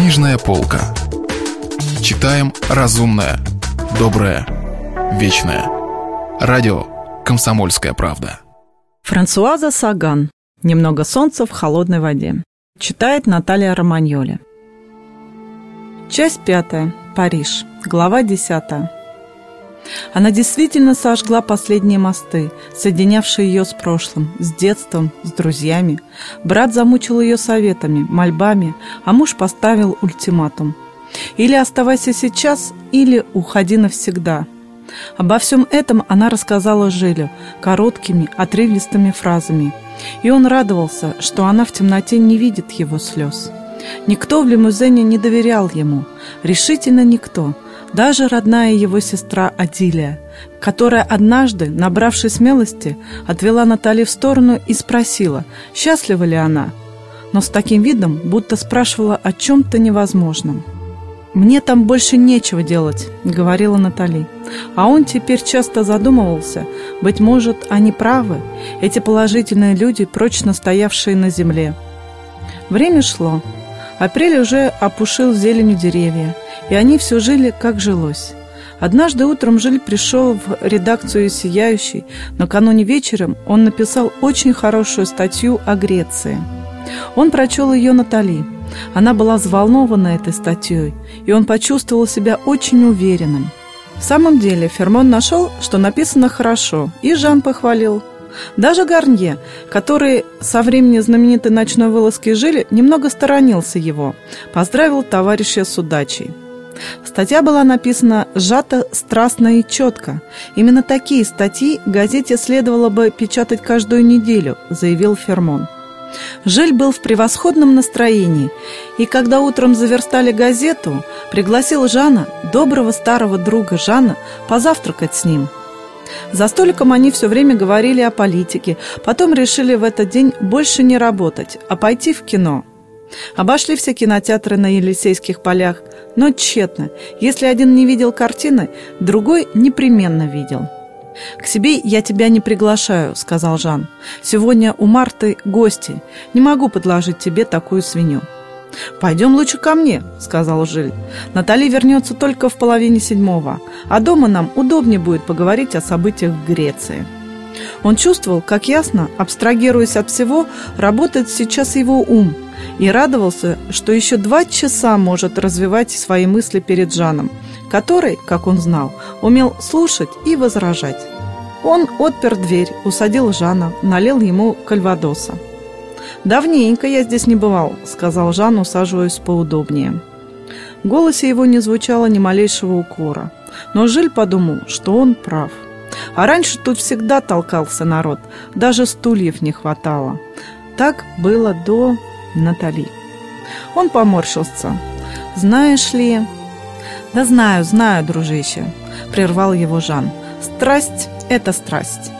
Книжная полка. Читаем разумное, доброе, вечное. Радио «Комсомольская правда». Франсуаза Саган. «Немного солнца в холодной воде». Читает Наталья Романьоли. Часть пятая. Париж. Глава десятая. Она действительно сожгла последние мосты, соединявшие ее с прошлым, с детством, с друзьями. Брат замучил ее советами, мольбами, а муж поставил ультиматум. Или оставайся сейчас, или уходи навсегда. Обо всем этом она рассказала Жилю короткими, отрывистыми фразами. И он радовался, что она в темноте не видит его слез. Никто в лимузине не доверял ему, решительно никто – даже родная его сестра Адилия, которая однажды, набравшись смелости, отвела Натали в сторону и спросила, счастлива ли она, но с таким видом, будто спрашивала о чем-то невозможном. «Мне там больше нечего делать», — говорила Натали. А он теперь часто задумывался, быть может, они правы, эти положительные люди, прочно стоявшие на земле. Время шло. Апрель уже опушил зеленью деревья, и они все жили, как жилось. Однажды утром Жиль пришел в редакцию «Сияющий». Накануне вечером он написал очень хорошую статью о Греции. Он прочел ее Натали. Она была взволнована этой статьей, и он почувствовал себя очень уверенным. В самом деле Фермон нашел, что написано хорошо, и Жан похвалил. Даже Гарнье, который со времени знаменитой ночной вылазки жили, немного сторонился его, поздравил товарища с удачей. Статья была написана сжато, страстно и четко. Именно такие статьи газете следовало бы печатать каждую неделю, заявил Фермон. Жиль был в превосходном настроении, и когда утром заверстали газету, пригласил Жана, доброго старого друга Жана, позавтракать с ним. За столиком они все время говорили о политике, потом решили в этот день больше не работать, а пойти в кино – Обошли все кинотеатры на Елисейских полях, но тщетно. Если один не видел картины, другой непременно видел. «К себе я тебя не приглашаю», — сказал Жан. «Сегодня у Марты гости. Не могу подложить тебе такую свинью». «Пойдем лучше ко мне», — сказал Жиль. «Натали вернется только в половине седьмого, а дома нам удобнее будет поговорить о событиях в Греции». Он чувствовал, как ясно, абстрагируясь от всего, работает сейчас его ум — и радовался, что еще два часа может развивать свои мысли перед Жаном, который, как он знал, умел слушать и возражать. Он отпер дверь, усадил Жана, налил ему кальвадоса. «Давненько я здесь не бывал», — сказал Жан, усаживаясь поудобнее. В голосе его не звучало ни малейшего укора, но Жиль подумал, что он прав. А раньше тут всегда толкался народ, даже стульев не хватало. Так было до... Натали. Он поморщился. «Знаешь ли...» «Да знаю, знаю, дружище», — прервал его Жан. «Страсть — это страсть.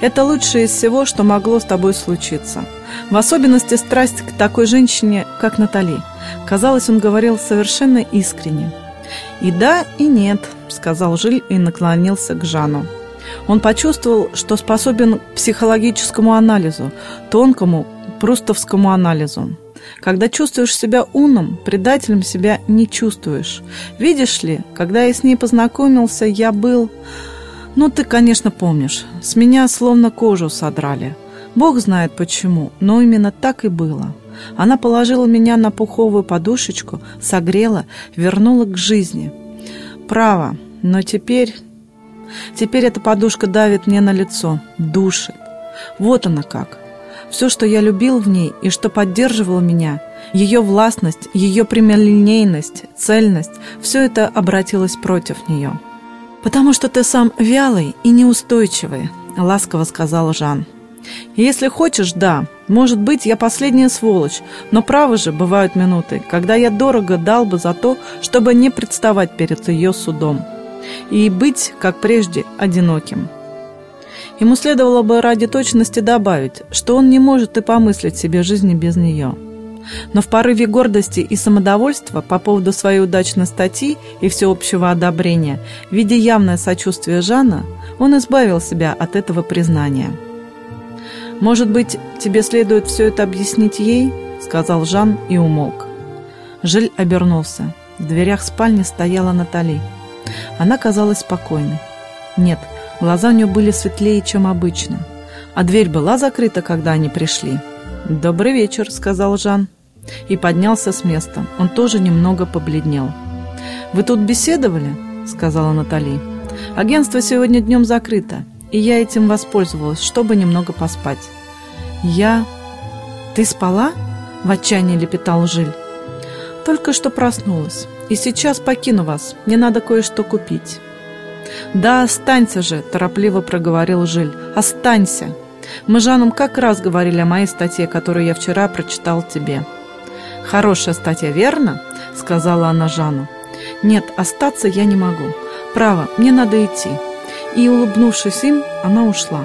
Это лучшее из всего, что могло с тобой случиться. В особенности страсть к такой женщине, как Натали». Казалось, он говорил совершенно искренне. «И да, и нет», — сказал Жиль и наклонился к Жану. Он почувствовал, что способен к психологическому анализу, тонкому, прустовскому анализу. Когда чувствуешь себя умным, предателем себя не чувствуешь. Видишь ли, когда я с ней познакомился, я был... Ну, ты, конечно, помнишь. С меня словно кожу содрали. Бог знает почему, но именно так и было. Она положила меня на пуховую подушечку, согрела, вернула к жизни. Право, но теперь... Теперь эта подушка давит мне на лицо, душит. Вот она как. Все, что я любил в ней и что поддерживало меня, ее властность, ее прямолинейность, цельность, все это обратилось против нее. «Потому что ты сам вялый и неустойчивый», — ласково сказал Жан. «Если хочешь, да. Может быть, я последняя сволочь, но право же бывают минуты, когда я дорого дал бы за то, чтобы не представать перед ее судом и быть, как прежде, одиноким». Ему следовало бы ради точности добавить, что он не может и помыслить себе жизни без нее. Но в порыве гордости и самодовольства по поводу своей удачной статьи и всеобщего одобрения, видя явное сочувствие Жана, он избавил себя от этого признания. «Может быть, тебе следует все это объяснить ей?» – сказал Жан и умолк. Жиль обернулся. В дверях спальни стояла Натали. Она казалась спокойной. Нет, глаза у нее были светлее, чем обычно. А дверь была закрыта, когда они пришли. «Добрый вечер», — сказал Жан. И поднялся с места. Он тоже немного побледнел. «Вы тут беседовали?» — сказала Натали. «Агентство сегодня днем закрыто, и я этим воспользовалась, чтобы немного поспать». «Я...» «Ты спала?» — в отчаянии лепетал Жиль. «Только что проснулась, и сейчас покину вас. Мне надо кое-что купить». «Да останься же!» – торопливо проговорил Жиль. «Останься! Мы с Жаном как раз говорили о моей статье, которую я вчера прочитал тебе». «Хорошая статья, верно?» – сказала она Жану. «Нет, остаться я не могу. Право, мне надо идти». И, улыбнувшись им, она ушла.